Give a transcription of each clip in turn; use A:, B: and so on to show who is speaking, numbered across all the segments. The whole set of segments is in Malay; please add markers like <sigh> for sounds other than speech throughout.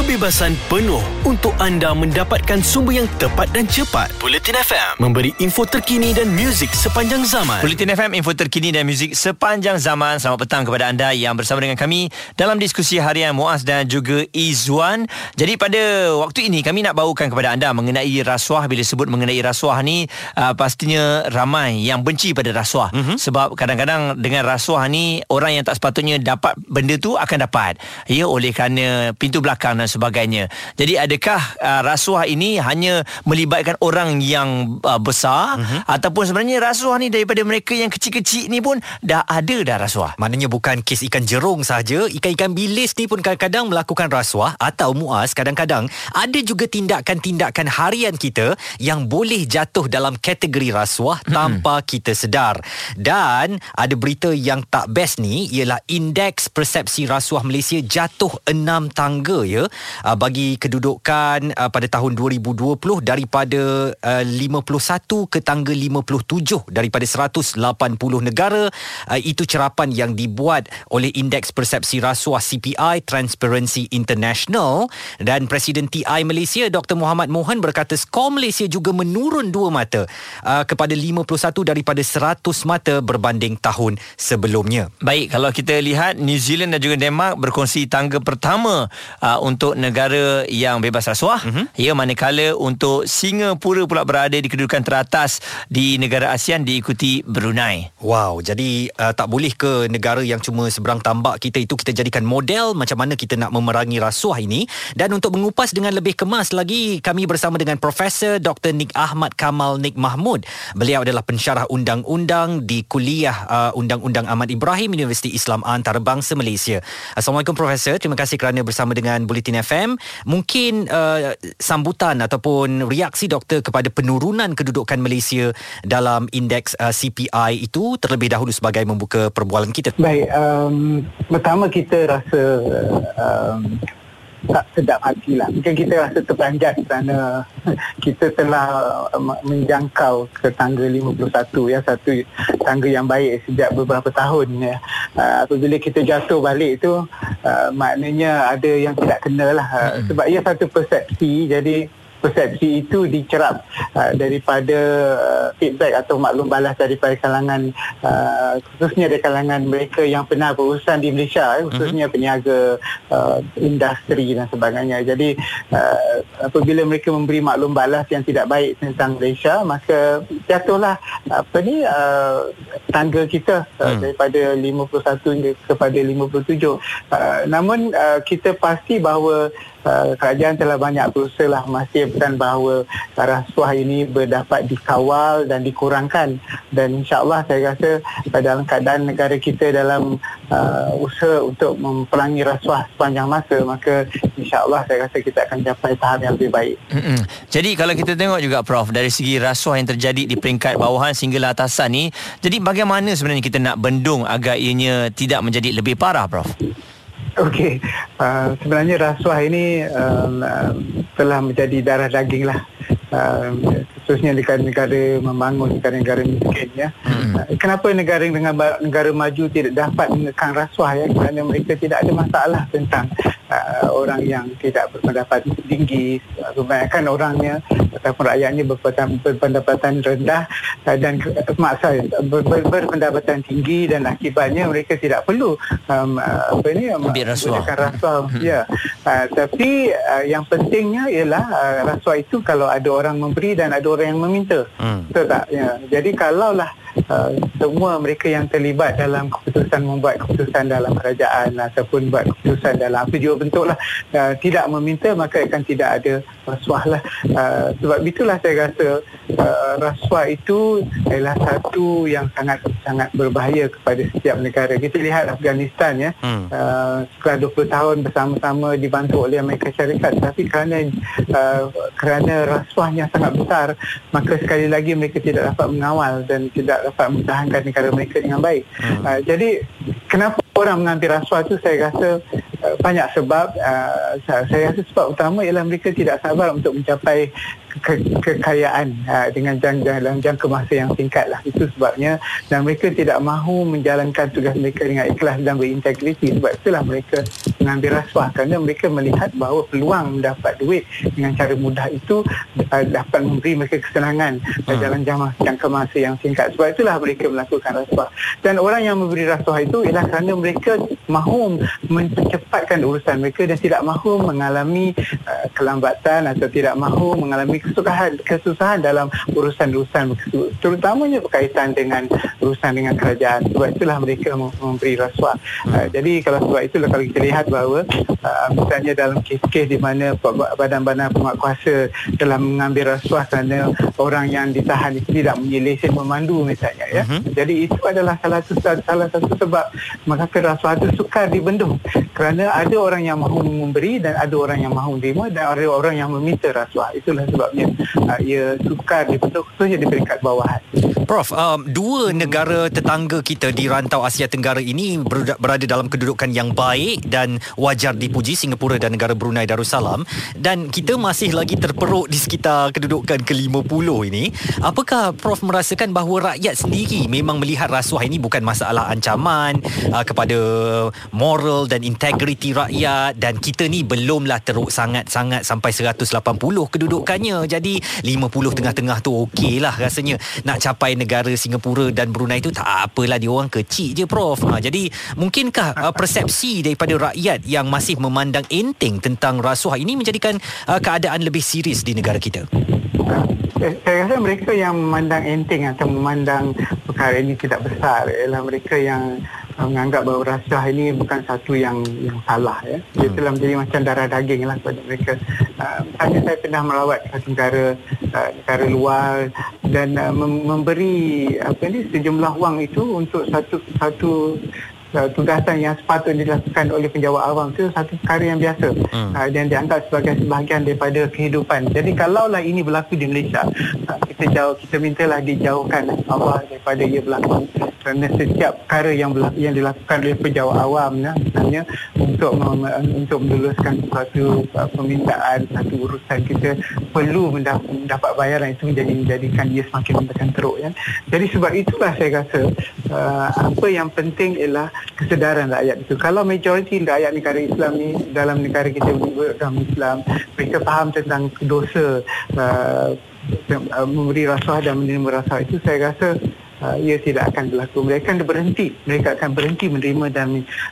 A: kebebasan penuh untuk anda mendapatkan sumber yang tepat dan cepat. Bulletin FM memberi info terkini dan muzik sepanjang zaman.
B: Bulletin FM, info terkini dan muzik sepanjang zaman. Selamat petang kepada anda yang bersama dengan kami dalam diskusi harian Muaz dan juga Izwan. Jadi pada waktu ini kami nak bawakan kepada anda mengenai rasuah. Bila sebut mengenai rasuah ni, uh, pastinya ramai yang benci pada rasuah. Mm-hmm. Sebab kadang-kadang dengan rasuah ni, orang yang tak sepatutnya dapat benda tu akan dapat. Ya, oleh kerana pintu belakang dan sebagainya. Jadi adakah uh, rasuah ini hanya melibatkan orang yang uh, besar uh-huh. ataupun sebenarnya rasuah ni daripada mereka yang kecil-kecil ni pun dah ada dah rasuah.
C: Maknanya bukan kes ikan jerung saja, ikan-ikan bilis ni pun kadang-kadang melakukan rasuah atau muas kadang-kadang ada juga tindakan-tindakan harian kita yang boleh jatuh dalam kategori rasuah uh-huh. tanpa kita sedar. Dan ada berita yang tak best ni ialah indeks persepsi rasuah Malaysia jatuh enam tangga ya uh, bagi kedudukan uh, pada tahun 2020 daripada uh, 51 ke tangga 57 daripada 180 negara uh, itu cerapan yang dibuat oleh indeks persepsi rasuah CPI Transparency International dan Presiden TI Malaysia Dr Muhammad Mohan berkata skor Malaysia juga menurun dua mata uh, kepada 51 daripada 100 mata berbanding tahun sebelumnya.
B: Baik kalau kita lihat New Zealand dan juga Denmark berkongsi tangga pertama uh, untuk untuk negara yang bebas rasuah uh-huh. ya manakala untuk Singapura pula berada di kedudukan teratas di negara ASEAN diikuti Brunei.
C: Wow, jadi uh, tak boleh ke negara yang cuma seberang tambak kita itu kita jadikan model macam mana kita nak memerangi rasuah ini dan untuk mengupas dengan lebih kemas lagi kami bersama dengan Profesor Dr. Nik Ahmad Kamal Nik Mahmud. Beliau adalah pensyarah undang-undang di Kuliah uh, Undang-Undang Ahmad Ibrahim Universiti Islam Antarabangsa Malaysia. Assalamualaikum Profesor, terima kasih kerana bersama dengan Bulletin FM mungkin uh, sambutan ataupun reaksi doktor kepada penurunan kedudukan Malaysia dalam indeks uh, CPI itu terlebih dahulu sebagai membuka perbualan kita.
D: Baik, um, pertama kita rasa um, tak sedap hati lah. Mungkin kita rasa terpanjat kerana <laughs> kita telah um, menjangkau ke tangga 51 ya satu tangga yang baik sejak beberapa tahun ya. Uh, apabila kita jatuh balik itu uh, maknanya ada yang tidak kena lah. Uh, sebab ia satu persepsi jadi persepsi <laughs> itu dicerap uh, daripada uh, feedback atau maklum balas daripada kalangan uh, khususnya dari kalangan mereka yang pernah berurusan di Malaysia eh, khususnya uh-huh. peniaga uh, industri dan sebagainya jadi uh, apabila mereka memberi maklum balas yang tidak baik tentang Malaysia maka jatuhlah apa ni uh, tangga kita uh, hmm. daripada 51 kepada 57 uh, namun uh, kita pasti bahawa Uh, kerajaan telah banyak berusaha lah memastikan bahawa rasuah ini berdapat dikawal dan dikurangkan dan insyaAllah saya rasa dalam keadaan negara kita dalam uh, usaha untuk memperangi rasuah sepanjang masa maka insyaAllah saya rasa kita akan capai tahap yang lebih baik
B: Mm-mm. jadi kalau kita tengok juga Prof dari segi rasuah yang terjadi di peringkat bawahan sehingga atasan ni jadi bagaimana sebenarnya kita nak bendung agar ianya tidak menjadi lebih parah Prof? <laughs>
D: Okey, uh, sebenarnya rasuah ini um, uh, telah menjadi darah daging lah. Uh, khususnya negara-negara membangun negara-negara miskin ya. Hmm. Uh, kenapa negara dengan negara maju tidak dapat menekan rasuah ya? Kerana mereka tidak ada masalah tentang uh, orang yang tidak berpendapatan tinggi kebanyakan orangnya ataupun rakyatnya berpendapatan rendah uh, dan uh, maksa ber, ber, berpendapatan tinggi dan akibatnya mereka tidak perlu um, uh, apa ini
B: ambil rasuah,
D: rasuah. Hmm. ya uh, tapi uh, yang pentingnya ialah uh, rasuah itu kalau ada orang memberi dan ada orang yang meminta hmm. betul tak ya jadi kalaulah Uh, semua mereka yang terlibat dalam keputusan membuat keputusan dalam kerajaan ataupun buat keputusan dalam apa juga bentuklah uh, tidak meminta maka akan tidak ada rasuah lah uh, sebab itulah saya rasa uh, rasuah itu adalah satu yang sangat sangat berbahaya kepada setiap negara kita lihat Afghanistan ya hmm. uh, setelah 20 tahun bersama-sama dibantu oleh Amerika Syarikat tapi kerana uh, kerana rasuahnya sangat besar maka sekali lagi mereka tidak dapat mengawal dan tidak dapat mempertahankan negara mereka dengan baik. Hmm. Uh, jadi kenapa orang mengambil rasuah itu saya rasa uh, banyak sebab uh, saya rasa sebab utama ialah mereka tidak sabar untuk mencapai ke- kekayaan uh, dengan jangka dalam jangka masa yang singkat lah. Itu sebabnya dan mereka tidak mahu menjalankan tugas mereka dengan ikhlas dan berintegriti sebab itulah mereka mengambil rasuah kerana mereka melihat bahawa peluang mendapat duit dengan cara mudah itu uh, dapat memberi mereka kesenangan uh, dalam jangka, jangka masa yang singkat. Sebab itulah mereka melakukan rasuah. Dan orang yang memberi rasuah itu ialah kerana mereka mahu mempercepatkan urusan mereka dan tidak mahu mengalami uh, kelambatan atau tidak mahu mengalami kesusahan kesusahan dalam urusan-urusan terutamanya berkaitan dengan urusan dengan kerajaan. Sebab itulah mereka memberi rasuah. Uh, jadi kalau sebab itulah kalau kita lihat bahawa uh, misalnya dalam kes-kes di mana badan-badan penguatkuasa dalam mengambil rasuah kerana orang yang ditahan itu tidak mempunyai lesen memandu misalnya ya. Uh-huh. Jadi itu adalah salah satu salah satu sebab mengapa rasuah itu sukar dibendung kerana ada orang yang mahu memberi dan ada orang yang mahu menerima dan ada orang yang meminta rasuah. Itulah sebabnya uh, ia sukar dibendung khususnya di peringkat bawahan.
C: Prof, um, dua negara tetangga kita di rantau Asia Tenggara ini berada dalam kedudukan yang baik dan wajar dipuji Singapura dan negara Brunei Darussalam dan kita masih lagi terperuk di sekitar kedudukan ke-50 ini. Apakah Prof merasakan bahawa rakyat sendiri memang melihat rasuah ini bukan masalah ancaman uh, kepada moral dan integriti rakyat dan kita ni belumlah teruk sangat-sangat sampai 180 kedudukannya. Jadi 50 tengah-tengah tu okeylah rasanya nak capai negara Singapura dan Brunei itu tak apalah dia orang kecil je prof. Ha, jadi mungkinkah uh, persepsi daripada rakyat yang masih memandang enteng tentang rasuah ini menjadikan uh, keadaan lebih serius di negara kita?
D: Saya rasa mereka yang memandang enteng atau memandang perkara ini tidak besar ialah mereka yang menganggap bahawa rasuah ini bukan satu yang yang salah ya. Dia hmm. telah menjadi macam darah daging lah kepada mereka. Uh, saya pernah melawat ke negara uh, negara luar dan uh, memberi apa ni sejumlah wang itu untuk satu satu uh, tugasan yang sepatutnya dilakukan oleh penjawat awam itu satu perkara yang biasa hmm. uh, dan dianggap sebagai sebahagian daripada kehidupan. Jadi kalaulah ini berlaku di Malaysia, uh, kita jauh kita mintalah dijauhkan Allah daripada ia berlaku kerana setiap perkara yang yang dilakukan oleh penjawat awam ya, misalnya untuk untuk meluluskan satu uh, permintaan satu urusan kita perlu mendapat, bayaran itu menjadi menjadikan ia semakin menekan teruk ya. Jadi sebab itulah saya rasa uh, apa yang penting ialah kesedaran rakyat itu. Kalau majoriti rakyat negara Islam ni dalam negara kita dalam Islam, mereka faham tentang dosa uh, memberi rasuah dan menerima rasuah itu, saya rasa uh, ia tidak akan berlaku. Mereka akan berhenti. Mereka akan berhenti menerima dan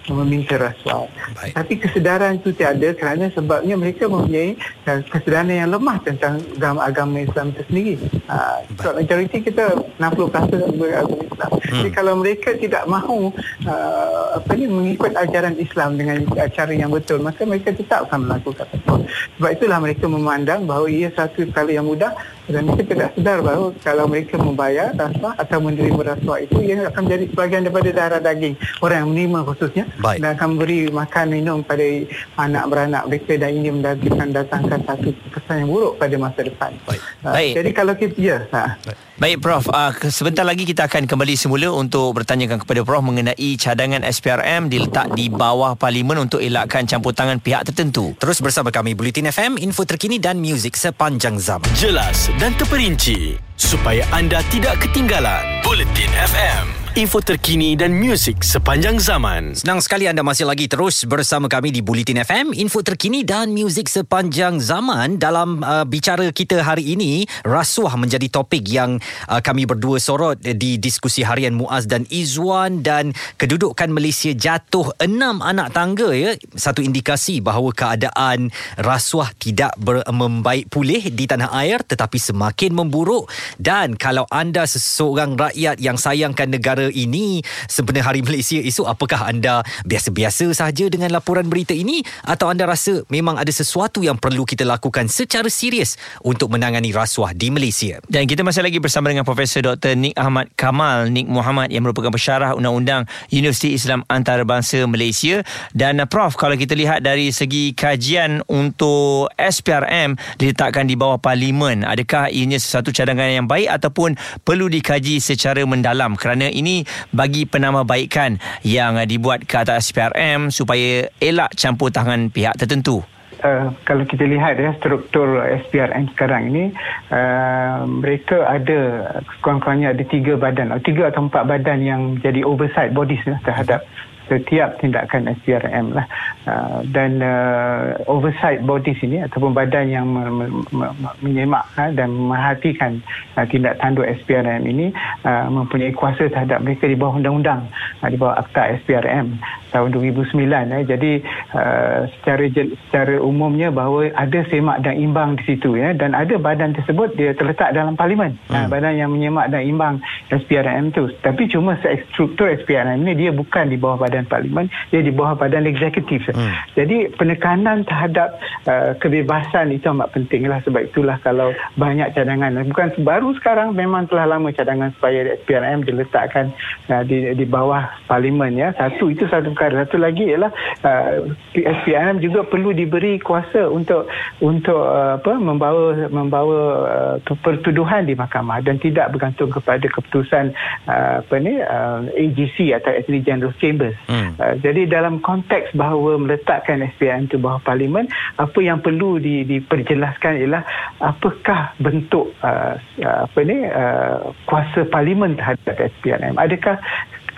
D: meminta rasuah. Baik. Tapi kesedaran itu tiada kerana sebabnya mereka mempunyai kesedaran yang lemah tentang agama-agama Islam itu sendiri. Uh, sebab majoriti kita 60% beragama Islam. Hmm. Jadi kalau mereka tidak mahu uh, apa ni mengikut ajaran Islam dengan cara yang betul, maka mereka tetap akan melakukan. Sebab itulah mereka memandang bahawa ia satu kali yang mudah dan mereka tidak sedar bahawa kalau mereka membayar rasuah atau menerima rasuah itu ia akan menjadi sebahagian daripada darah daging orang yang menerima khususnya Baik. dan akan beri makan minum pada anak beranak mereka dan ini mendatangkan datangkan satu kesan yang buruk pada masa depan. Baik. Uh, Baik. Jadi kalau kita ya. Ha.
B: Baik Prof, uh, sebentar lagi kita akan kembali semula untuk bertanyakan kepada Prof mengenai cadangan SPRM diletak di bawah parlimen untuk elakkan campur tangan pihak tertentu.
C: Terus bersama kami Bulletin FM, info terkini dan muzik sepanjang zaman.
A: Jelas dan terperinci supaya anda tidak ketinggalan. Bulletin FM info terkini dan muzik sepanjang zaman.
C: Senang sekali anda masih lagi terus bersama kami di Bulletin FM, info terkini dan muzik sepanjang zaman. Dalam uh, bicara kita hari ini, rasuah menjadi topik yang uh, kami berdua sorot di diskusi harian Muaz dan Izwan dan kedudukan Malaysia jatuh enam anak tangga ya. Satu indikasi bahawa keadaan rasuah tidak ber- membaik pulih di tanah air tetapi semakin memburuk dan kalau anda seseorang rakyat yang sayangkan negara ini sempena Hari Malaysia esok apakah anda biasa-biasa saja dengan laporan berita ini? Atau anda rasa memang ada sesuatu yang perlu kita lakukan secara serius untuk menangani rasuah di Malaysia?
B: Dan kita masih lagi bersama dengan Profesor Dr. Nik Ahmad Kamal Nik Muhammad yang merupakan pensyarah undang-undang Universiti Islam Antarabangsa Malaysia. Dan uh, Prof kalau kita lihat dari segi kajian untuk SPRM diletakkan di bawah parlimen adakah ianya sesuatu cadangan yang baik ataupun perlu dikaji secara mendalam? Kerana ini bagi penambahbaikan yang dibuat ke atas SPRM supaya elak campur tangan pihak tertentu.
D: Uh, kalau kita lihat ya struktur SPRM sekarang ini uh, mereka ada kurang-kurangnya ada tiga badan tiga atau empat badan yang jadi oversight bodies ya, terhadap setiap tindakan SPRM lah uh, dan uh, oversight body sini ataupun badan yang me- me- me- menyemak uh, dan memerhatikan uh, tindak tanduk SPRM ini uh, mempunyai kuasa terhadap mereka di bawah undang-undang uh, di bawah akta SPRM tahun 2009 eh. jadi uh, secara secara umumnya bahawa ada semak dan imbang di situ ya dan ada badan tersebut dia terletak dalam parlimen hmm. uh, badan yang menyemak dan imbang SPRM tu tapi cuma struktur SPRM ini dia bukan di bawah badan parlimen dia di bawah badan eksekutif. Hmm. jadi penekanan terhadap uh, kebebasan itu amat penting lah sebab itulah kalau banyak cadangan. Bukan baru sekarang memang telah lama cadangan supaya SPRM diletakkan uh, di di bawah parlimen ya. Satu itu satu perkara. Satu lagi ialah uh, SPRM juga perlu diberi kuasa untuk untuk uh, apa membawa membawa uh, pertuduhan di mahkamah dan tidak bergantung kepada keputusan uh, apa ni uh, AGC atau Attorney General Chambers. Hmm. Uh, jadi dalam konteks bahawa meletakkan SPRM itu bawah parlimen apa yang perlu di, diperjelaskan ialah apakah bentuk uh, apa ni uh, kuasa parlimen terhadap SPRM adakah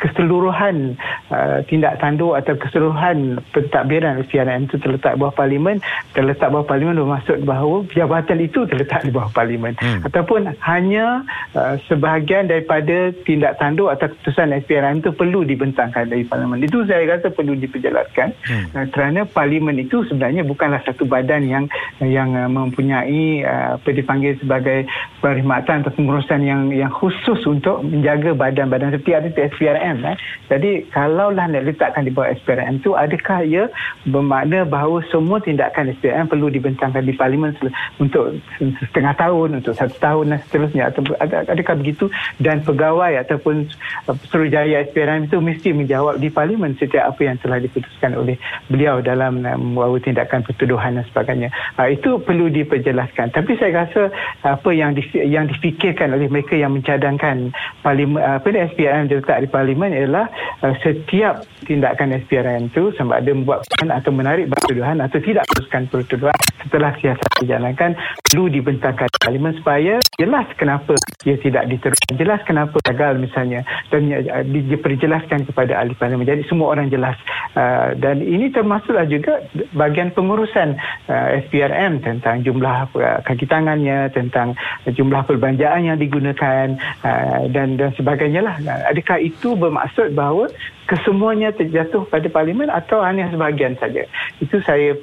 D: keseluruhan uh, tindak tanduk atau keseluruhan pentadbiran SPRM itu terletak bawah parlimen terletak bawah parlimen bermaksud bahawa jabatan itu terletak di bawah parlimen hmm. ataupun hanya uh, sebahagian daripada tindak tanduk atau keputusan SPRM itu perlu dibentangkan dari parlimen itu saya rasa perlu diperjelaskan hmm. uh, kerana parlimen itu sebenarnya bukanlah satu badan yang yang uh, mempunyai uh, apa dipanggil sebagai perkhidmatan atau pengurusan yang yang khusus untuk menjaga badan-badan seperti ada SPRM SPRM eh. Jadi kalaulah nak letakkan di bawah SPRM tu adakah ia bermakna bahawa semua tindakan SPRM perlu dibentangkan di parlimen untuk setengah tahun untuk satu tahun dan seterusnya atau adakah begitu dan pegawai ataupun uh, Suruhjaya SPRM itu mesti menjawab di parlimen setiap apa yang telah diputuskan oleh beliau dalam uh, membawa tindakan pertuduhan dan sebagainya. Uh, itu perlu diperjelaskan. Tapi saya rasa apa yang yang difikirkan oleh mereka yang mencadangkan parlimen apa ni SPRM diletak di parlimen agreement ialah uh, setiap tindakan SPRM itu sama ada membuat atau menarik pertuduhan atau tidak teruskan pertuduhan setelah siasat dijalankan perlu dibentangkan parlimen supaya jelas kenapa ia tidak diteruskan jelas kenapa gagal misalnya dan uh, diperjelaskan kepada ahli parlimen. Jadi semua orang jelas. Uh, dan ini termasuklah juga bagian pengurusan uh, SPRM tentang jumlah uh, kaki tangannya tentang jumlah perbelanjaan yang digunakan uh, dan dan sebagainya lah. Adakah itu bermaksud bahawa kesemuanya terjatuh pada parlimen atau hanya sebahagian saja. Itu saya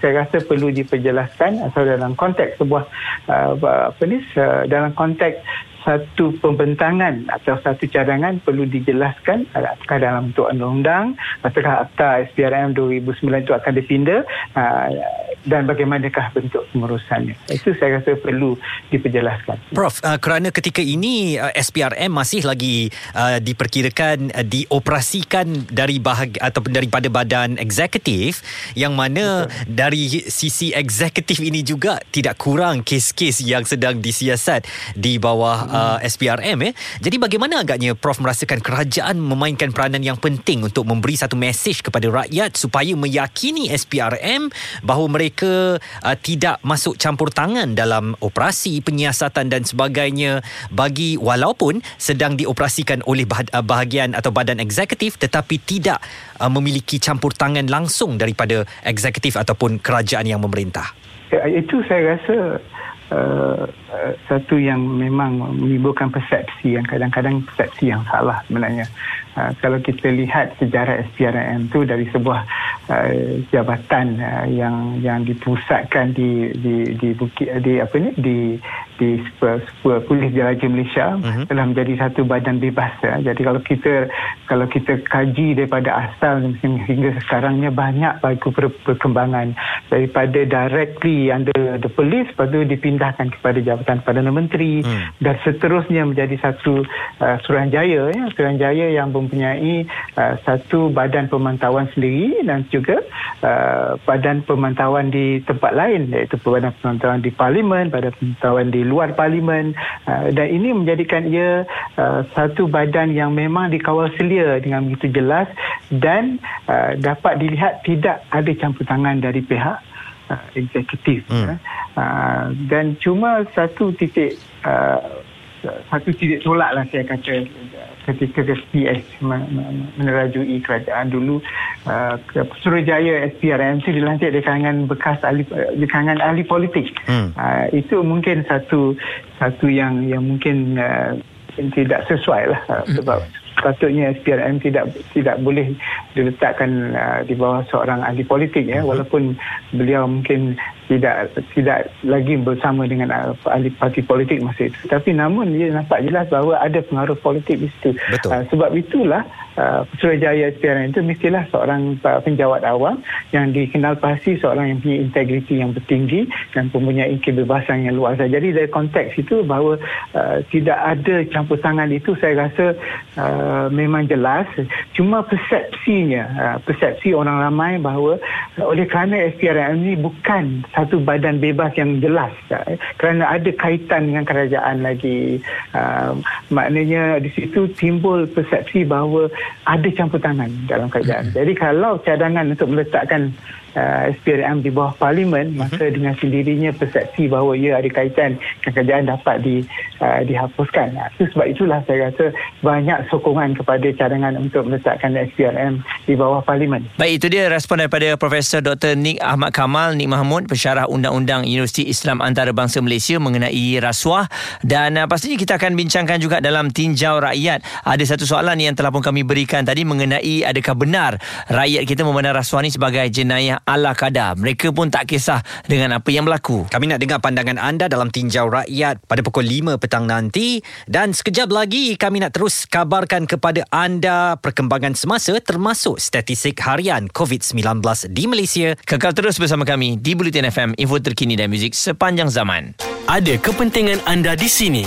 D: saya rasa perlu diperjelaskan atau dalam konteks sebuah uh, apa ni dalam konteks satu pembentangan atau satu cadangan perlu dijelaskan apakah dalam bentuk undang-undang. Apakah akta SPRM 2009 itu akan dipinda uh, dan bagaimanakah bentuk pengurusannya. Itu saya rasa perlu diperjelaskan.
C: Prof uh, kerana ketika ini uh, SPRM masih lagi uh, diperkirakan uh, dioperasikan dari bahag ataupun daripada badan eksekutif yang mana Betul. dari sisi eksekutif ini juga tidak kurang kes-kes yang sedang disiasat di bawah uh, SPRM eh. Jadi bagaimana agaknya Prof merasakan kerajaan memainkan peranan yang penting untuk memberi satu mesej kepada rakyat supaya meyakini SPRM bahawa mereka uh, tidak masuk campur tangan dalam operasi penyiasatan dan sebagainya bagi walaupun sedang dioperasikan oleh bah- uh, bahagian atau badan eksekutif tetapi tidak uh, memiliki campur tangan langsung daripada eksekutif ataupun kerajaan yang memerintah.
D: Ya, itu saya rasa uh, satu yang memang menimbulkan persepsi yang kadang-kadang persepsi yang salah sebenarnya. Uh, kalau kita lihat sejarah SPRM itu dari sebuah uh, jabatan uh, yang yang dipusatkan di di di bukit di apa ni di di sebuah polis diraja Malaysia uh-huh. telah menjadi satu badan bebas ya. Jadi kalau kita kalau kita kaji daripada asal hingga sekarangnya banyak bagu perkembangan daripada directly under the police lepas itu dipindahkan kepada jabatan Perdana Menteri hmm. dan seterusnya menjadi satu uh, Suruhanjaya ya Suruhanjaya yang mempunyai uh, satu badan pemantauan sendiri dan juga uh, badan pemantauan di tempat lain iaitu badan pemantauan di parlimen badan pemantauan di luar parlimen uh, dan ini menjadikan ia uh, satu badan yang memang dikawal selia dengan begitu jelas dan uh, dapat dilihat tidak ada campur tangan dari pihak uh, eksekutif hmm. uh, dan cuma satu titik uh, satu titik tolak lah saya kata. Ketika SPS menerajui kerajaan dulu uh, Suruhjaya SPRM itu dilantik di kalangan bekas ahli di kalangan ahli politik. Hmm. uh, itu mungkin satu satu yang yang mungkin uh, tidak sesuai lah uh, sebab sepatutnya SPRM tidak tidak boleh diletakkan uh, di bawah seorang ahli politik ya hmm. walaupun beliau mungkin tidak tidak lagi bersama dengan uh, ahli parti politik masa itu tapi namun dia nampak jelas bahawa ada pengaruh politik di situ Betul. Uh, sebab itulah uh, Suruhjaya SPRM itu mestilah seorang uh, penjawat awam yang dikenal pasti seorang yang punya integriti yang bertinggi dan mempunyai kebebasan yang luas jadi dari konteks itu bahawa uh, tidak ada campur tangan itu saya rasa uh, memang jelas cuma persepsinya uh, persepsi orang ramai bahawa uh, oleh kerana SPRM ini bukan satu badan bebas yang jelas eh, kerana ada kaitan dengan kerajaan lagi uh, maknanya di situ timbul persepsi bahawa ada campur tangan dalam kerajaan hmm. jadi kalau cadangan untuk meletakkan uh, SPRM di bawah parlimen uh-huh. maka dengan sendirinya persepsi bahawa ia ada kaitan kerajaan dapat di uh, dihapuskan uh, sebab itulah saya rasa banyak sokongan kepada cadangan untuk meletakkan SPRM di bawah parlimen
B: baik itu dia respon daripada Profesor Dr. Nik Ahmad Kamal Nik Mahmud pensyarah undang-undang Universiti Islam Antarabangsa Malaysia mengenai rasuah dan uh, pastinya kita akan bincangkan juga dalam tinjau rakyat ada satu soalan yang telah pun kami berikan tadi mengenai adakah benar rakyat kita memandang rasuah ni sebagai jenayah ala kadar. Mereka pun tak kisah dengan apa yang berlaku.
C: Kami nak dengar pandangan anda dalam tinjau rakyat pada pukul 5 petang nanti. Dan sekejap lagi kami nak terus kabarkan kepada anda perkembangan semasa termasuk statistik harian COVID-19 di Malaysia.
B: Kekal terus bersama kami di Bulletin FM, info terkini dan muzik sepanjang zaman.
A: Ada kepentingan anda di sini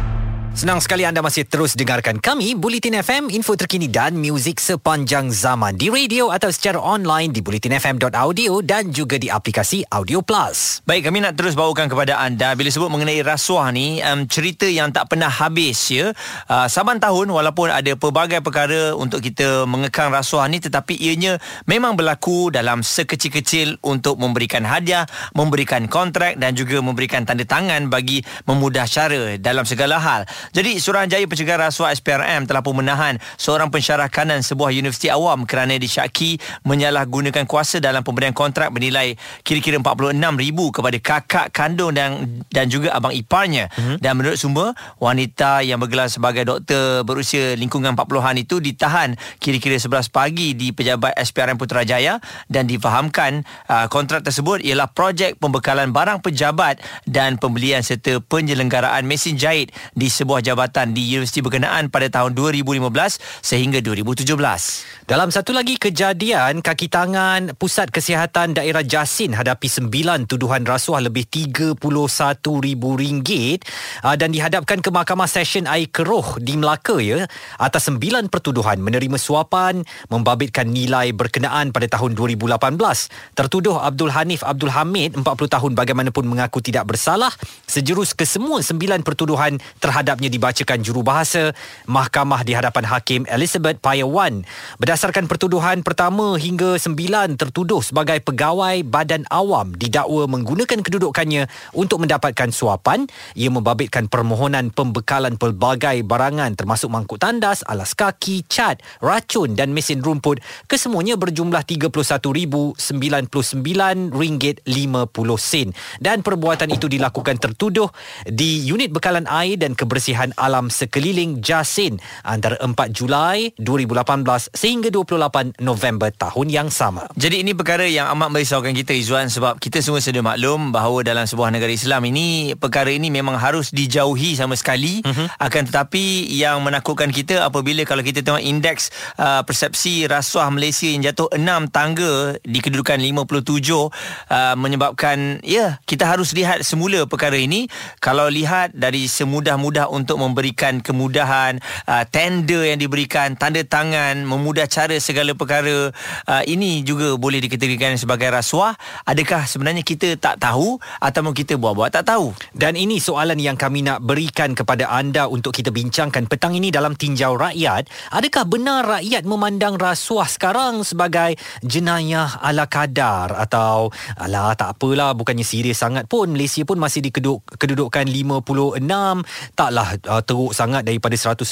C: Senang sekali anda masih terus dengarkan kami Bulletin FM, info terkini dan muzik sepanjang zaman di radio atau secara online di bulletinfm.audio dan juga di aplikasi Audio Plus.
B: Baik, kami nak terus bawakan kepada anda bila sebut mengenai rasuah ni, um, cerita yang tak pernah habis ya. Uh, saban tahun walaupun ada pelbagai perkara untuk kita mengekang rasuah ni tetapi ianya memang berlaku dalam sekecil-kecil untuk memberikan hadiah, memberikan kontrak dan juga memberikan tanda tangan bagi memudah cara dalam segala hal. Jadi Suruhanjaya Pencegahan Rasuah SPRM telah pun menahan seorang pensyarah kanan sebuah universiti awam kerana disyaki menyalahgunakan kuasa dalam pemberian kontrak bernilai kira-kira RM46,000 kepada kakak kandung dan dan juga abang iparnya. Mm-hmm. Dan menurut sumber, wanita yang bergelar sebagai doktor berusia lingkungan 40-an itu ditahan kira-kira 11 pagi di pejabat SPRM Putrajaya dan difahamkan uh, kontrak tersebut ialah projek pembekalan barang pejabat dan pembelian serta penyelenggaraan mesin jahit di sebuah sebuah jabatan di universiti berkenaan pada tahun 2015 sehingga 2017.
C: Dalam satu lagi kejadian, kaki tangan Pusat Kesihatan Daerah Jasin hadapi sembilan tuduhan rasuah lebih RM31,000 uh, dan dihadapkan ke Mahkamah Session Air Keruh di Melaka ya atas sembilan pertuduhan menerima suapan membabitkan nilai berkenaan pada tahun 2018. Tertuduh Abdul Hanif Abdul Hamid 40 tahun bagaimanapun mengaku tidak bersalah sejurus kesemua sembilan pertuduhan terhadap ucapnya dibacakan jurubahasa mahkamah di hadapan Hakim Elizabeth Payawan. Berdasarkan pertuduhan pertama hingga sembilan tertuduh sebagai pegawai badan awam didakwa menggunakan kedudukannya untuk mendapatkan suapan. Ia membabitkan permohonan pembekalan pelbagai barangan termasuk mangkuk tandas, alas kaki, cat, racun dan mesin rumput kesemuanya berjumlah RM31,099.50 dan perbuatan itu dilakukan tertuduh di unit bekalan air dan kebersihan kebersihan alam sekeliling Jasin antara 4 Julai 2018 sehingga 28 November tahun yang sama.
B: Jadi ini perkara yang amat merisaukan kita Izzuan sebab kita semua sedia maklum bahawa dalam sebuah negara Islam ini perkara ini memang harus dijauhi sama sekali uh-huh. akan tetapi yang menakutkan kita apabila kalau kita tengok indeks uh, persepsi rasuah Malaysia yang jatuh 6 tangga di kedudukan 57 uh, menyebabkan ya kita harus lihat semula perkara ini kalau lihat dari semudah-mudah untuk memberikan kemudahan uh, tender yang diberikan tanda tangan memudah cara segala perkara. Uh, ini juga boleh dikategorikan sebagai rasuah. Adakah sebenarnya kita tak tahu ataupun kita buat-buat tak tahu?
C: Dan ini soalan yang kami nak berikan kepada anda untuk kita bincangkan petang ini dalam tinjau rakyat. Adakah benar rakyat memandang rasuah sekarang sebagai jenayah ala kadar? Atau alah tak apalah bukannya serius sangat pun. Malaysia pun masih di keduk, kedudukan 56 taklah uh, teruk sangat daripada 180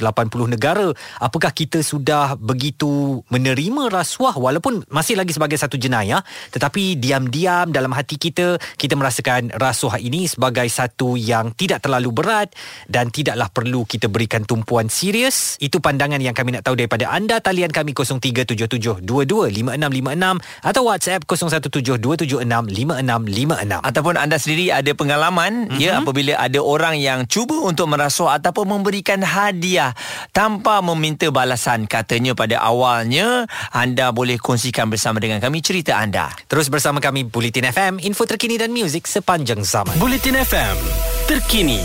C: negara. Apakah kita sudah begitu menerima rasuah walaupun masih lagi sebagai satu jenayah tetapi diam-diam dalam hati kita kita merasakan rasuah ini sebagai satu yang tidak terlalu berat dan tidaklah perlu kita berikan tumpuan serius. Itu pandangan yang kami nak tahu daripada anda. Talian kami 0377225656 atau WhatsApp 0172765656.
B: ataupun anda sendiri ada pengalaman mm-hmm. ya apabila ada orang yang cuba untuk merasuah ataupun memberikan hadiah tanpa meminta balasan katanya pada awalnya anda boleh kongsikan bersama dengan kami cerita anda
C: Terus bersama kami Bulletin FM, info terkini dan muzik sepanjang zaman.
A: Bulletin FM, terkini,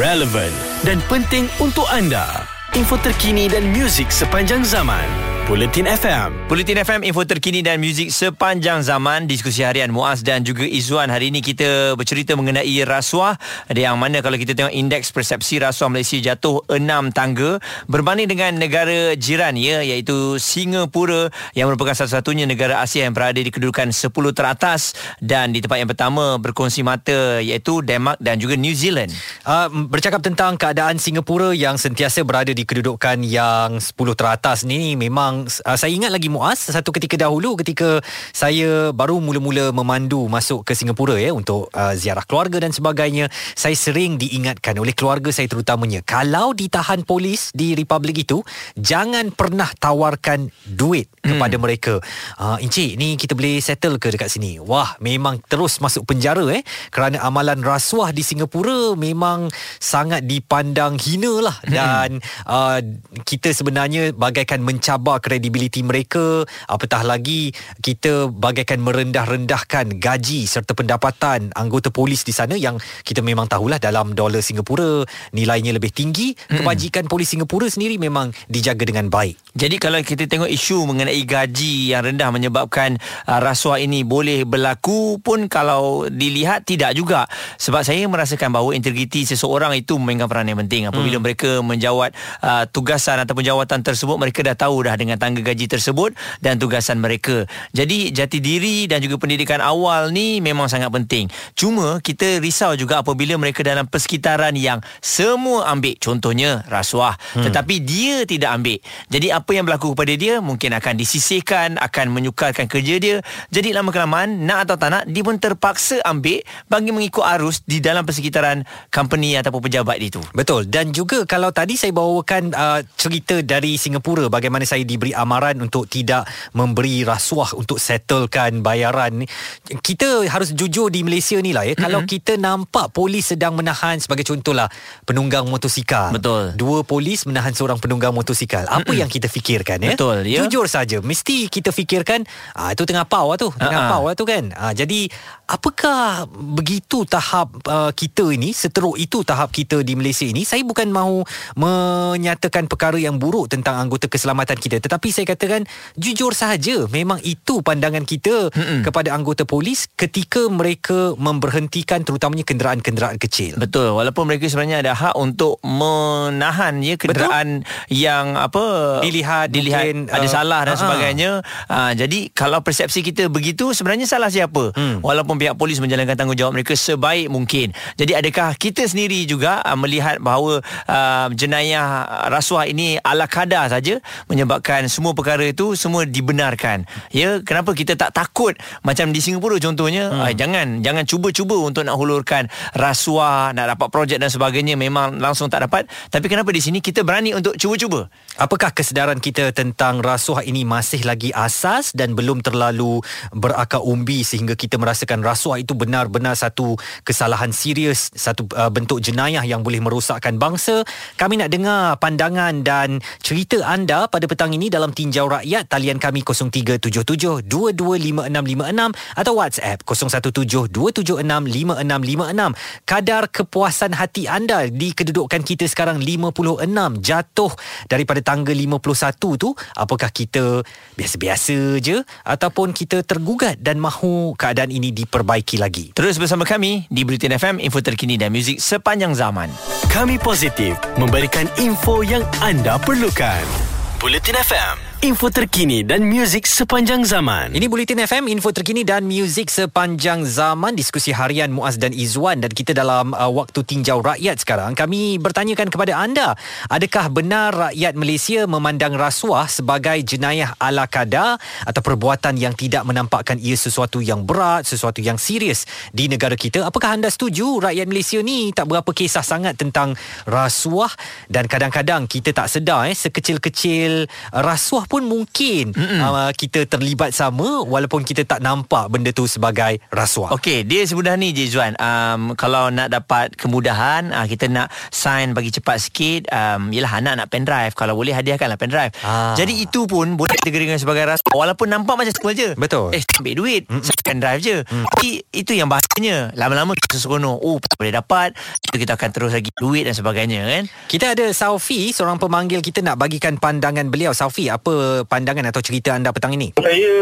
A: relevan dan penting untuk anda. Info terkini dan muzik sepanjang zaman. Bulletin FM.
B: Bulletin FM info terkini dan muzik sepanjang zaman diskusi harian Muaz dan juga Izwan hari ini kita bercerita mengenai rasuah ada yang mana kalau kita tengok indeks persepsi rasuah Malaysia jatuh 6 tangga berbanding dengan negara jiran ya iaitu Singapura yang merupakan satu-satunya negara Asia yang berada di kedudukan 10 teratas dan di tempat yang pertama berkongsi mata iaitu Denmark dan juga New Zealand.
C: Uh, bercakap tentang keadaan Singapura yang sentiasa berada di kedudukan yang 10 teratas ni memang uh, saya ingat lagi Muaz satu ketika dahulu ketika saya baru mula-mula memandu masuk ke Singapura ya untuk uh, ziarah keluarga dan sebagainya saya sering diingatkan oleh keluarga saya terutamanya kalau ditahan polis di republik itu jangan pernah tawarkan duit kepada mereka. Uh, encik ni kita boleh settle ke dekat sini? Wah memang terus masuk penjara eh kerana amalan rasuah di Singapura memang sangat dipandang hina lah dan uh, kita sebenarnya bagaikan mencabar kredibiliti mereka apatah lagi kita bagaikan merendah-rendahkan gaji serta pendapatan anggota polis di sana yang kita memang tahulah dalam dolar Singapura nilainya lebih tinggi kebajikan polis Singapura sendiri memang dijaga dengan baik
B: Jadi kalau kita tengok isu mengenai gaji yang rendah menyebabkan uh, rasuah ini boleh berlaku pun kalau dilihat tidak juga. Sebab saya merasakan bahawa integriti seseorang itu memainkan peranan yang penting. Apabila hmm. mereka menjawat uh, tugasan ataupun jawatan tersebut mereka dah tahu dah dengan tangga gaji tersebut dan tugasan mereka. Jadi jati diri dan juga pendidikan awal ni memang sangat penting. Cuma kita risau juga apabila mereka dalam persekitaran yang semua ambil contohnya rasuah hmm. tetapi dia tidak ambil. Jadi apa yang berlaku kepada dia mungkin akan disisihkan, akan menyukarkan kerja dia. Jadi lama kelamaan nak atau tak nak dia pun terpaksa ambil bagi mengikut arus di dalam persekitaran company ataupun pejabat itu.
C: Betul dan juga kalau tadi saya bawakan uh, cerita dari Singapura bagaimana saya diberi amaran untuk tidak memberi rasuah untuk settlekan bayaran ni. Kita harus jujur di Malaysia ni lah ya. Mm-hmm. Kalau kita nampak polis sedang menahan sebagai contohlah penunggang motosikal.
B: Betul.
C: Dua polis menahan seorang penunggang motosikal. Apa
B: Mm-mm.
C: yang kita fikirkan ya?
B: Betul, ya.
C: Jujur saja mesti kita fikirkan ah itu tengah pau lah tu, tengah pau lah tu kan. Ah jadi apakah begitu tahap uh, kita ini seteruk itu tahap kita di Malaysia ini saya bukan mahu menyatakan perkara yang buruk tentang anggota keselamatan kita tetapi saya katakan jujur sahaja memang itu pandangan kita
B: Mm-mm.
C: kepada anggota polis ketika mereka memberhentikan terutamanya kenderaan-kenderaan kecil
B: Betul walaupun mereka sebenarnya ada hak untuk menahan ya kenderaan yang apa
C: Dilihat,
B: dilihat
C: mungkin,
B: ada
C: uh,
B: salah dan
C: ha-ha.
B: sebagainya. Uh, jadi kalau persepsi kita begitu sebenarnya salah siapa?
C: Hmm.
B: Walaupun pihak polis menjalankan tanggungjawab mereka sebaik mungkin. Jadi adakah kita sendiri juga uh, melihat bahawa uh, jenayah rasuah ini ala kadar saja menyebabkan semua perkara itu semua dibenarkan. Ya, kenapa kita tak takut macam di Singapura contohnya, hmm. uh, jangan jangan cuba-cuba untuk nak hulurkan rasuah, nak dapat projek dan sebagainya memang langsung tak dapat. Tapi kenapa di sini kita berani untuk cuba-cuba?
C: Apakah kesedaran kita tentang rasuah ini masih lagi asas dan belum terlalu berakar umbi sehingga kita merasakan rasuah itu benar-benar satu kesalahan serius, satu uh, bentuk jenayah yang boleh merosakkan bangsa? Kami nak dengar pandangan dan cerita anda pada petang ini terkini dalam tinjau rakyat talian kami 0377225656 atau WhatsApp 0172765656 kadar kepuasan hati anda di kedudukan kita sekarang 56 jatuh daripada tangga 51 tu apakah kita biasa-biasa je ataupun kita tergugat dan mahu keadaan ini diperbaiki lagi
B: Terus bersama kami di Britain FM, info terkini dan muzik sepanjang zaman.
A: Kami positif memberikan info yang anda perlukan. Bulletin FM, info terkini dan muzik sepanjang zaman.
C: Ini Bulletin FM, info terkini dan muzik sepanjang zaman. Diskusi harian Muaz dan Izwan dan kita dalam uh, waktu tinjau rakyat sekarang. Kami bertanyakan kepada anda, adakah benar rakyat Malaysia memandang rasuah sebagai jenayah ala kadar atau perbuatan yang tidak menampakkan ia sesuatu yang berat, sesuatu yang serius di negara kita? Apakah anda setuju rakyat Malaysia ni tak berapa kisah sangat tentang rasuah dan kadang-kadang kita tak sedar eh sekecil-kecil rasuah pun mungkin uh, kita terlibat sama walaupun kita tak nampak benda tu sebagai rasuah.
B: Okey, dia semudah ni je Zuan. Um, kalau nak dapat kemudahan, uh, kita nak sign bagi cepat sikit, um, yelah anak nak pen drive. Kalau boleh hadiahkanlah pen drive.
C: Ah.
B: Jadi itu pun boleh dikategorikan sebagai rasuah walaupun nampak macam semua je.
C: Betul.
B: Eh, ambil duit, mm pen drive je. Tapi itu yang bahayanya. Lama-lama kita seronok, oh boleh dapat, itu kita akan terus lagi duit dan sebagainya kan.
C: Kita ada Saufi, seorang pemanggil kita nak bagikan pandangan beliau. Saufi, apa pandangan atau cerita anda petang ini?
E: Saya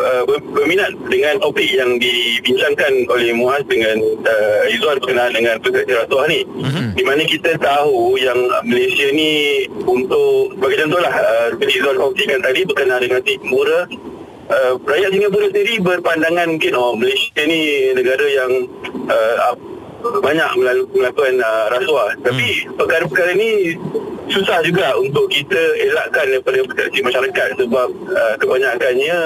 E: uh, ber- berminat dengan topik yang dibincangkan oleh Muaz dengan uh, Izzuan berkenaan dengan persepsi rasuah ni. Mm-hmm. Di mana kita tahu yang Malaysia ni untuk sebagai contohlah uh, seperti Izzuan kongsikan tadi berkenaan dengan Singapura uh, rakyat Singapura sendiri berpandangan mungkin oh Malaysia ni negara yang uh, banyak melakukan uh, rasuah. Tapi perkara-perkara ni susah juga untuk kita elakkan daripada persepsi masyarakat sebab uh, kebanyakannya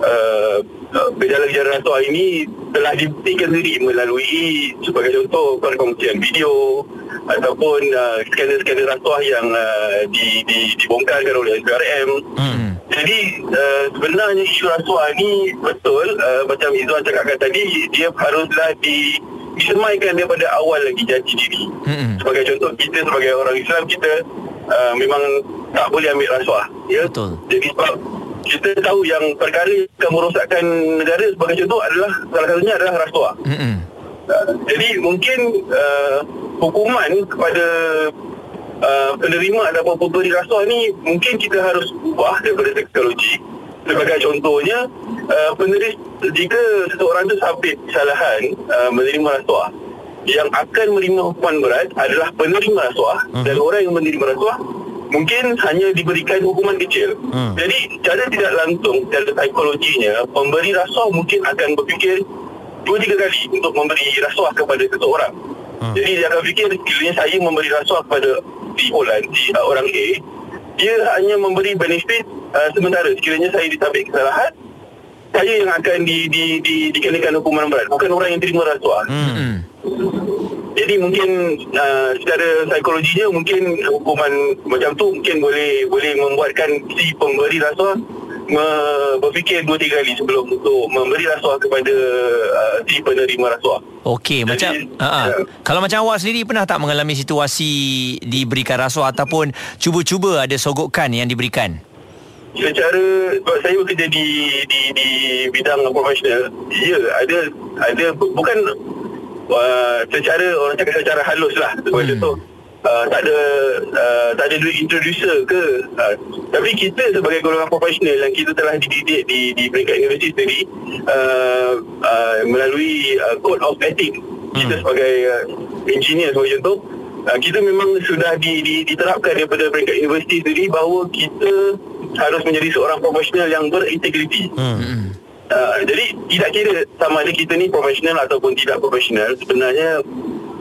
E: uh, uh, gejala-gejala rasuah ini telah dibuktikan sendiri melalui sebagai contoh perkongsian video ataupun uh, skandal-skandal rasuah yang uh, di, di, dibongkarkan oleh SPRM.
B: Hmm.
E: Jadi uh, sebenarnya isu rasuah ni betul uh, macam Izzuan cakapkan tadi dia haruslah di disemaikan daripada awal lagi jati diri.
B: Mm-mm.
E: Sebagai contoh kita sebagai orang Islam kita uh, memang tak boleh ambil rasuah ya.
B: Betul.
E: Jadi sebab kita tahu yang perkara yang akan merosakkan negara sebagai contoh adalah salah satunya adalah rasuah.
B: Mm-mm.
E: Uh, jadi mungkin uh, hukuman kepada uh, penerima ataupun pemberi rasuah ni mungkin kita harus ubah daripada teknologi. Sebagai contohnya, uh, penerima jika seseorang tu sabit kesalahan uh, menerima rasuah, yang akan menerima hukuman berat adalah penerima rasuah uh-huh. dan orang yang menerima rasuah mungkin hanya diberikan hukuman kecil.
C: Hmm.
E: Jadi cara tidak langsung secara psikologinya pemberi rasuah mungkin akan berfikir dua tiga kali untuk memberi rasuah kepada seseorang. Hmm. Jadi dia akan fikir sekiranya saya memberi rasuah kepada si Olan, si uh, orang A, dia hanya memberi benefit uh, sementara. Sekiranya saya disabit kesalahan, saya yang akan di, di, di, dikenakan hukuman berat. Bukan orang yang terima rasuah. Hmm. Jadi mungkin uh, secara psikologinya mungkin hukuman macam tu mungkin boleh boleh membuatkan si pemberi rasuah me- berfikir dua tiga kali sebelum untuk memberi rasuah kepada uh, si penerima rasuah.
B: Okey, macam uh-uh.
E: ya.
B: kalau macam awak sendiri pernah tak mengalami situasi diberikan rasuah ataupun cuba-cuba ada sogokan yang diberikan?
E: Secara sebab saya bekerja di di di bidang profesional, ya ada ada bu- bukan uh, secara orang cakap secara halus lah
B: Hmm.
E: hmm. contoh uh, tak ada uh, tak ada duit introducer ke uh, tapi kita sebagai golongan profesional yang kita telah dididik di di peringkat universiti sendiri uh, uh, melalui uh, code of ethics kita
B: Hmm.
E: sebagai uh, engineer sebagai contoh uh, kita memang sudah di, di, diterapkan daripada peringkat universiti sendiri bahawa kita harus menjadi seorang profesional yang berintegriti.
B: Hmm.
E: Uh, jadi tidak kira sama ada kita ni profesional ataupun tidak profesional sebenarnya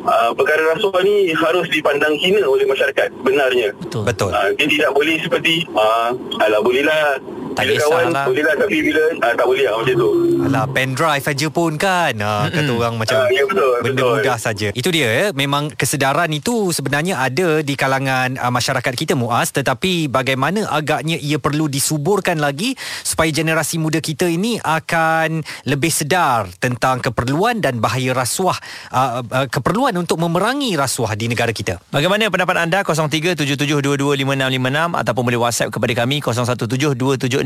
E: uh, perkara rasuah ni harus dipandang hina oleh masyarakat sebenarnya.
B: Betul.
C: Betul.
E: Uh, dia tidak boleh seperti uh, alah bolehlah
B: Tak
E: bila kawan
B: kisahlah.
E: boleh lah tapi bila ah, tak boleh lah macam tu.
C: Alah pendrive aja pun kan ha, Kata orang macam
E: Ah, ya, betul,
C: Benda
E: betul.
C: mudah saja Itu dia eh. Memang kesedaran itu Sebenarnya ada Di kalangan uh, masyarakat kita Muaz Tetapi bagaimana agaknya Ia perlu disuburkan lagi Supaya generasi muda kita ini Akan Lebih sedar Tentang keperluan Dan bahaya rasuah uh, uh, Keperluan untuk memerangi rasuah Di negara kita
B: Bagaimana pendapat anda 0377225656 ataupun boleh WhatsApp kepada kami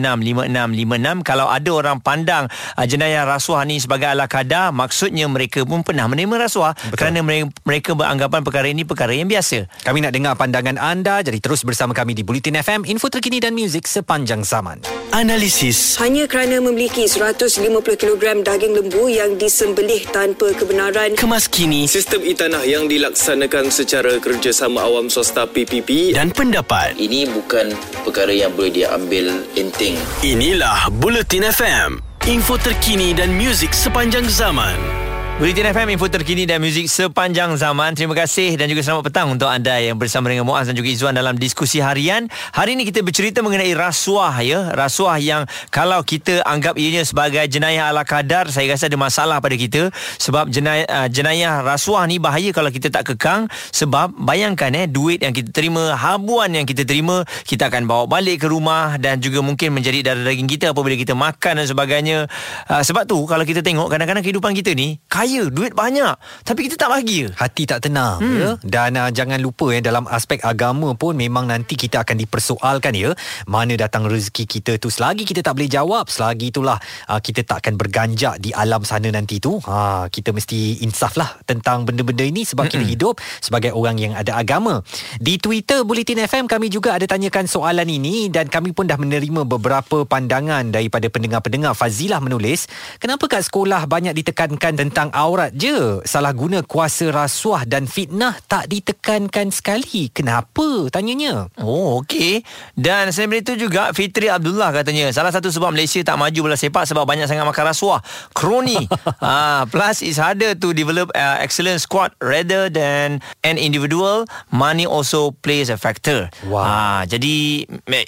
B: 0172765656 kalau ada orang pandang uh, jenayah rasuah ni sebagai ala kadar maksudnya mereka pun pernah menerima rasuah Betul. kerana mereka, mereka beranggapan perkara ini perkara yang biasa.
C: Kami nak dengar pandangan anda Jadi terus bersama kami di Bulletin FM Info terkini dan muzik sepanjang zaman
A: Analisis.
F: Hanya kerana memiliki 150 kg daging lembu yang disembelih tanpa kebenaran
A: Kemas kini
G: Sistem e-tanah yang dilaksanakan secara kerjasama awam swasta PPP
A: dan pendapat.
H: Ini bukan perkara yang boleh diambil enteng.
A: Inilah Bulletin FM. Info terkini dan muzik sepanjang zaman.
B: Bulletin FM info terkini dan muzik sepanjang zaman. Terima kasih dan juga selamat petang untuk anda yang bersama dengan Muaz dan juga Izzuan dalam diskusi harian. Hari ini kita bercerita mengenai rasuah ya. Rasuah yang kalau kita anggap ianya sebagai jenayah ala kadar, saya rasa ada masalah pada kita sebab jenayah uh, jenayah rasuah ni bahaya kalau kita tak kekang sebab bayangkan eh duit yang kita terima, habuan yang kita terima, kita akan bawa balik ke rumah dan juga mungkin menjadi darah daging kita apabila kita makan dan sebagainya. Uh, sebab tu kalau kita tengok kadang-kadang kehidupan kita ni kaya, duit banyak. Tapi kita tak bahagia.
C: Hati tak tenang hmm. ya. Dan uh, jangan lupa ya dalam aspek agama pun memang nanti kita akan dipersoalkan ya. Mana datang rezeki kita tu. Selagi kita tak boleh jawab selagi itulah uh, kita tak akan berganjak di alam sana nanti tu. Ha kita mesti insaf lah tentang benda-benda ini sebab kita hidup sebagai orang yang ada agama. Di Twitter Bulletin FM kami juga ada tanyakan soalan ini dan kami pun dah menerima beberapa pandangan daripada pendengar-pendengar. Fazilah menulis kenapa kat sekolah banyak ditekankan tentang aurat je. Salah guna kuasa rasuah dan fitnah tak ditekankan sekali. Kenapa? Tanyanya.
B: Oh okey. Dan selain itu juga Fitri Abdullah katanya Salah satu sebab Malaysia tak maju bola sepak Sebab banyak sangat makan rasuah. Kroni. <laughs> Ah, Plus it's harder to develop uh, excellent squad Rather than an individual. Money also plays a factor.
C: Wow.
B: ah, Jadi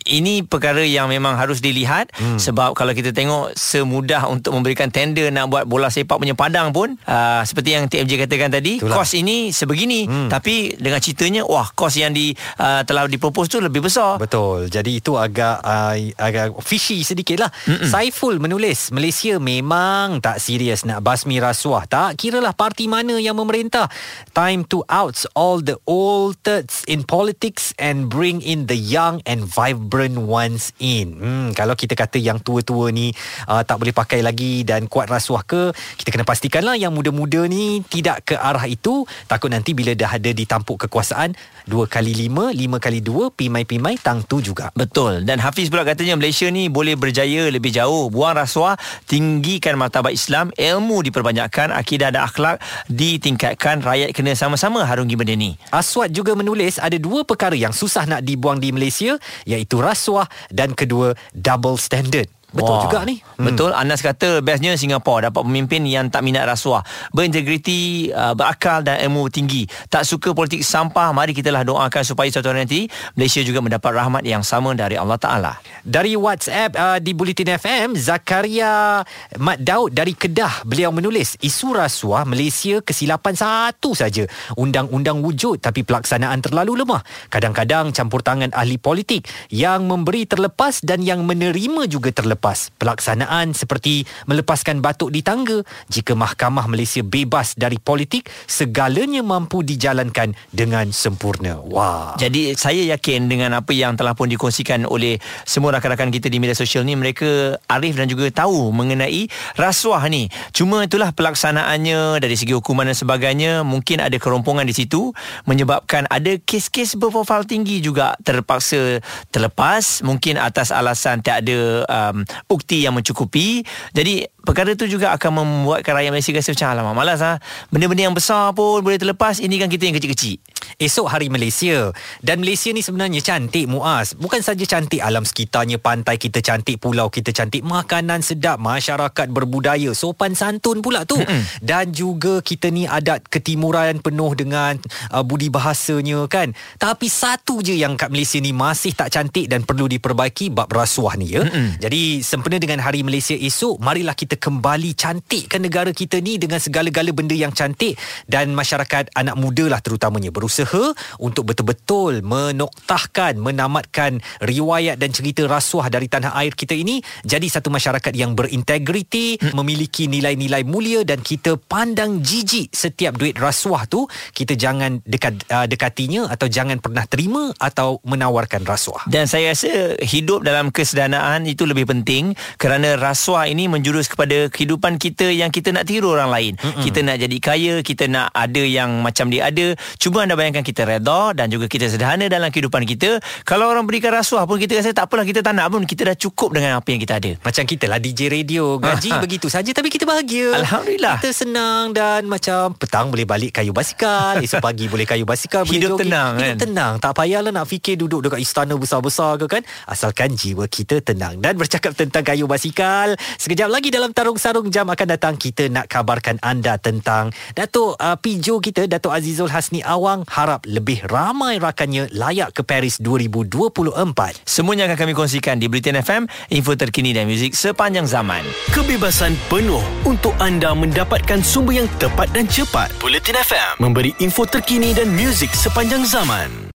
B: Ini perkara yang memang harus dilihat. Hmm. Sebab kalau kita tengok Semudah untuk memberikan tender Nak buat bola sepak punya padang pun uh, Seperti yang TMJ katakan tadi
C: Itulah.
B: Kos ini sebegini hmm. Tapi dengan ceritanya Wah kos yang di uh, telah dipropose tu lebih besar
C: Betul. Jadi itu agak uh, agak fishy sedikit lah. Mm-mm. Saiful menulis, Malaysia memang tak serius nak basmi rasuah. Tak kiralah parti mana yang memerintah. Time to out all the old turds in politics and bring in the young and vibrant ones in. Hmm, kalau kita kata yang tua-tua ni uh, tak boleh pakai lagi dan kuat rasuah ke, kita kena pastikanlah yang muda-muda ni tidak ke arah itu. Takut nanti bila dah ada ditampuk kekuasaan, dua kali lima, lima kali dua, pimai-pimai tang tu juga.
B: Betul Dan Hafiz pula katanya Malaysia ni boleh berjaya lebih jauh Buang rasuah Tinggikan martabat Islam Ilmu diperbanyakkan Akidah dan akhlak Ditingkatkan Rakyat kena sama-sama harungi benda ni
C: Aswad juga menulis ada dua perkara yang susah nak dibuang di Malaysia iaitu rasuah dan kedua double standard. Betul
B: Wah,
C: juga ni.
B: Hmm. Betul Anas kata Bestnya Singapura Dapat pemimpin yang tak minat rasuah Berintegriti uh, Berakal dan ilmu tinggi Tak suka politik sampah Mari kita lah doakan Supaya suatu hari nanti Malaysia juga mendapat rahmat yang sama Dari Allah Ta'ala
C: Dari WhatsApp uh, di Bulletin FM, Zakaria Mat Daud dari Kedah, beliau menulis, isu rasuah Malaysia kesilapan satu saja. Undang-undang wujud tapi pelaksanaan terlalu lemah. Kadang-kadang campur tangan ahli politik yang memberi terlepas dan yang menerima juga terlepas. Pelaksanaan seperti melepaskan batuk di tangga. Jika mahkamah Malaysia bebas dari politik, segalanya mampu dijalankan dengan sempurna. Wah.
B: Jadi saya yakin dengan apa yang telah pun dikongsikan oleh semua rakan-rakan kita di media sosial ni mereka arif dan juga tahu mengenai rasuah ni. Cuma itulah pelaksanaannya dari segi hukuman dan sebagainya mungkin ada kerompongan di situ menyebabkan ada kes-kes berprofil tinggi juga terpaksa terlepas mungkin atas alasan tak ada um, bukti yang mencukupi. Jadi perkara tu juga akan membuatkan rakyat Malaysia rasa macam alamak malas ah. Benda-benda yang besar pun boleh terlepas, ini kan kita yang kecil-kecil.
C: Esok hari Malaysia Dan Malaysia ni sebenarnya cantik Muaz Bukan saja cantik alam sekitarnya Pantai kita cantik Pulau kita cantik Makanan sedap Masyarakat berbudaya Sopan santun pula tu mm-hmm. Dan juga kita ni adat ketimuran Penuh dengan uh, budi bahasanya kan Tapi satu je yang kat Malaysia ni Masih tak cantik dan perlu diperbaiki Bab rasuah ni ya mm-hmm. Jadi sempena dengan hari Malaysia esok Marilah kita kembali cantikkan negara kita ni Dengan segala-gala benda yang cantik Dan masyarakat anak muda lah terutamanya Berusaha berusaha untuk betul-betul menoktahkan, menamatkan riwayat dan cerita rasuah dari tanah air kita ini jadi satu masyarakat yang berintegriti, hmm. memiliki nilai-nilai mulia dan kita pandang jijik setiap duit rasuah tu, kita jangan dekat uh, dekatinya atau jangan pernah terima atau menawarkan rasuah.
B: Dan saya rasa hidup dalam kesedanaan itu lebih penting kerana rasuah ini menjurus kepada kehidupan kita yang kita nak tiru orang lain. Mm-mm. Kita nak jadi kaya, kita nak ada yang macam dia ada. Cuba anda bayangkan kita reda dan juga kita sederhana dalam kehidupan kita. Kalau orang berikan rasuah pun kita rasa tak apalah kita tak nak pun kita dah cukup dengan apa yang kita ada.
C: Macam kita lah DJ radio gaji ha, ha. begitu saja tapi kita bahagia.
B: Alhamdulillah.
C: Kita senang dan macam petang boleh balik kayu basikal, esok <laughs> pagi boleh kayu basikal,
B: hidup
C: boleh
B: tenang
C: hidup
B: kan.
C: tenang. Tak payahlah nak fikir duduk dekat istana besar-besar ke kan. Asalkan jiwa kita tenang. Dan bercakap tentang kayu basikal, sekejap lagi dalam tarung sarung jam akan datang kita nak kabarkan anda tentang Datuk uh, Pijo kita Datuk Azizul Hasni Awang harap lebih ramai rakannya layak ke Paris 2024.
B: Semuanya akan kami kongsikan di Britain FM, info terkini dan muzik sepanjang zaman.
A: Kebebasan penuh untuk anda mendapatkan sumber yang tepat dan cepat. Bulletin FM memberi info terkini dan muzik sepanjang zaman.